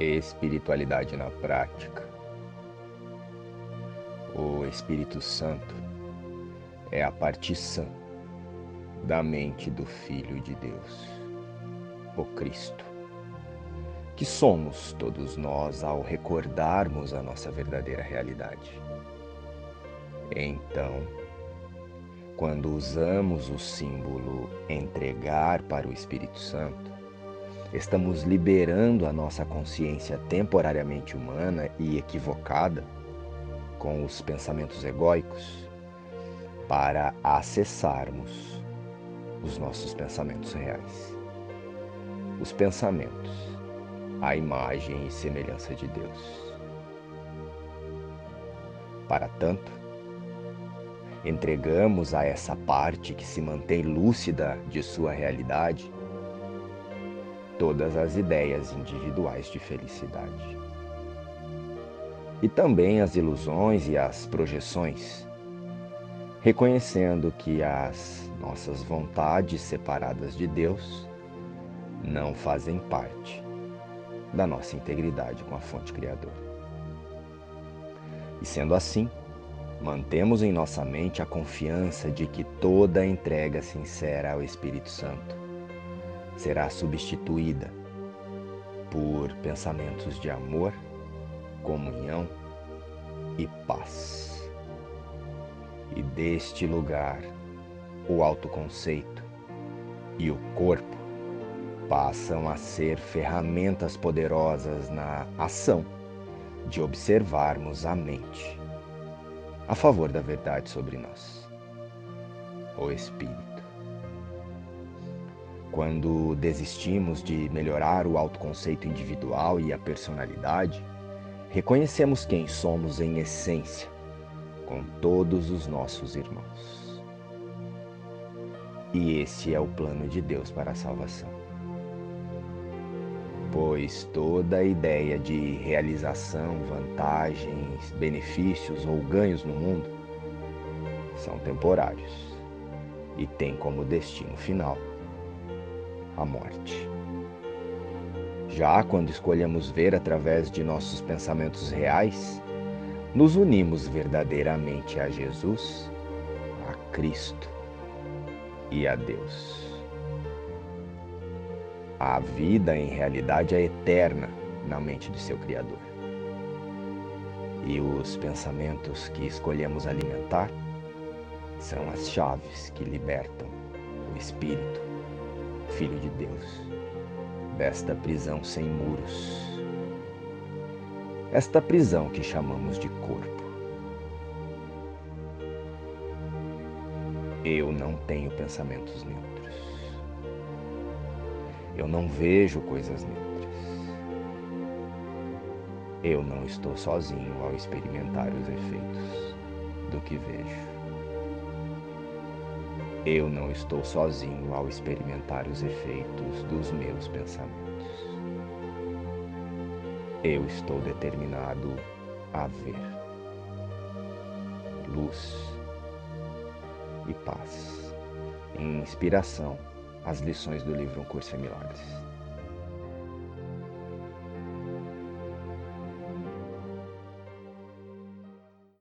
Espiritualidade na prática. O Espírito Santo é a partição da mente do Filho de Deus, o Cristo, que somos todos nós ao recordarmos a nossa verdadeira realidade. Então, quando usamos o símbolo entregar para o Espírito Santo, estamos liberando a nossa consciência temporariamente humana e equivocada com os pensamentos egóicos para acessarmos os nossos pensamentos reais. Os pensamentos, a imagem e semelhança de Deus. Para tanto, entregamos a essa parte que se mantém lúcida de sua realidade todas as ideias individuais de felicidade. E também as ilusões e as projeções, reconhecendo que as nossas vontades separadas de Deus não fazem parte da nossa integridade com a fonte criadora. E sendo assim, mantemos em nossa mente a confiança de que toda entrega sincera ao Espírito Santo será substituída por pensamentos de amor, comunhão e paz. E deste lugar, o autoconceito e o corpo passam a ser ferramentas poderosas na ação de observarmos a mente a favor da verdade sobre nós, o Espírito. Quando desistimos de melhorar o autoconceito individual e a personalidade, reconhecemos quem somos em essência com todos os nossos irmãos. E esse é o plano de Deus para a salvação. Pois toda ideia de realização, vantagens, benefícios ou ganhos no mundo são temporários e têm como destino final a morte. Já quando escolhemos ver através de nossos pensamentos reais, nos unimos verdadeiramente a Jesus, a Cristo e a Deus. A vida, em realidade, é eterna na mente de seu Criador. E os pensamentos que escolhemos alimentar são as chaves que libertam o espírito Filho de Deus, desta prisão sem muros, esta prisão que chamamos de corpo. Eu não tenho pensamentos neutros. Eu não vejo coisas neutras. Eu não estou sozinho ao experimentar os efeitos do que vejo. Eu não estou sozinho ao experimentar os efeitos dos meus pensamentos. Eu estou determinado a ver luz e paz. Em inspiração, as lições do livro Um Curso em Milagres.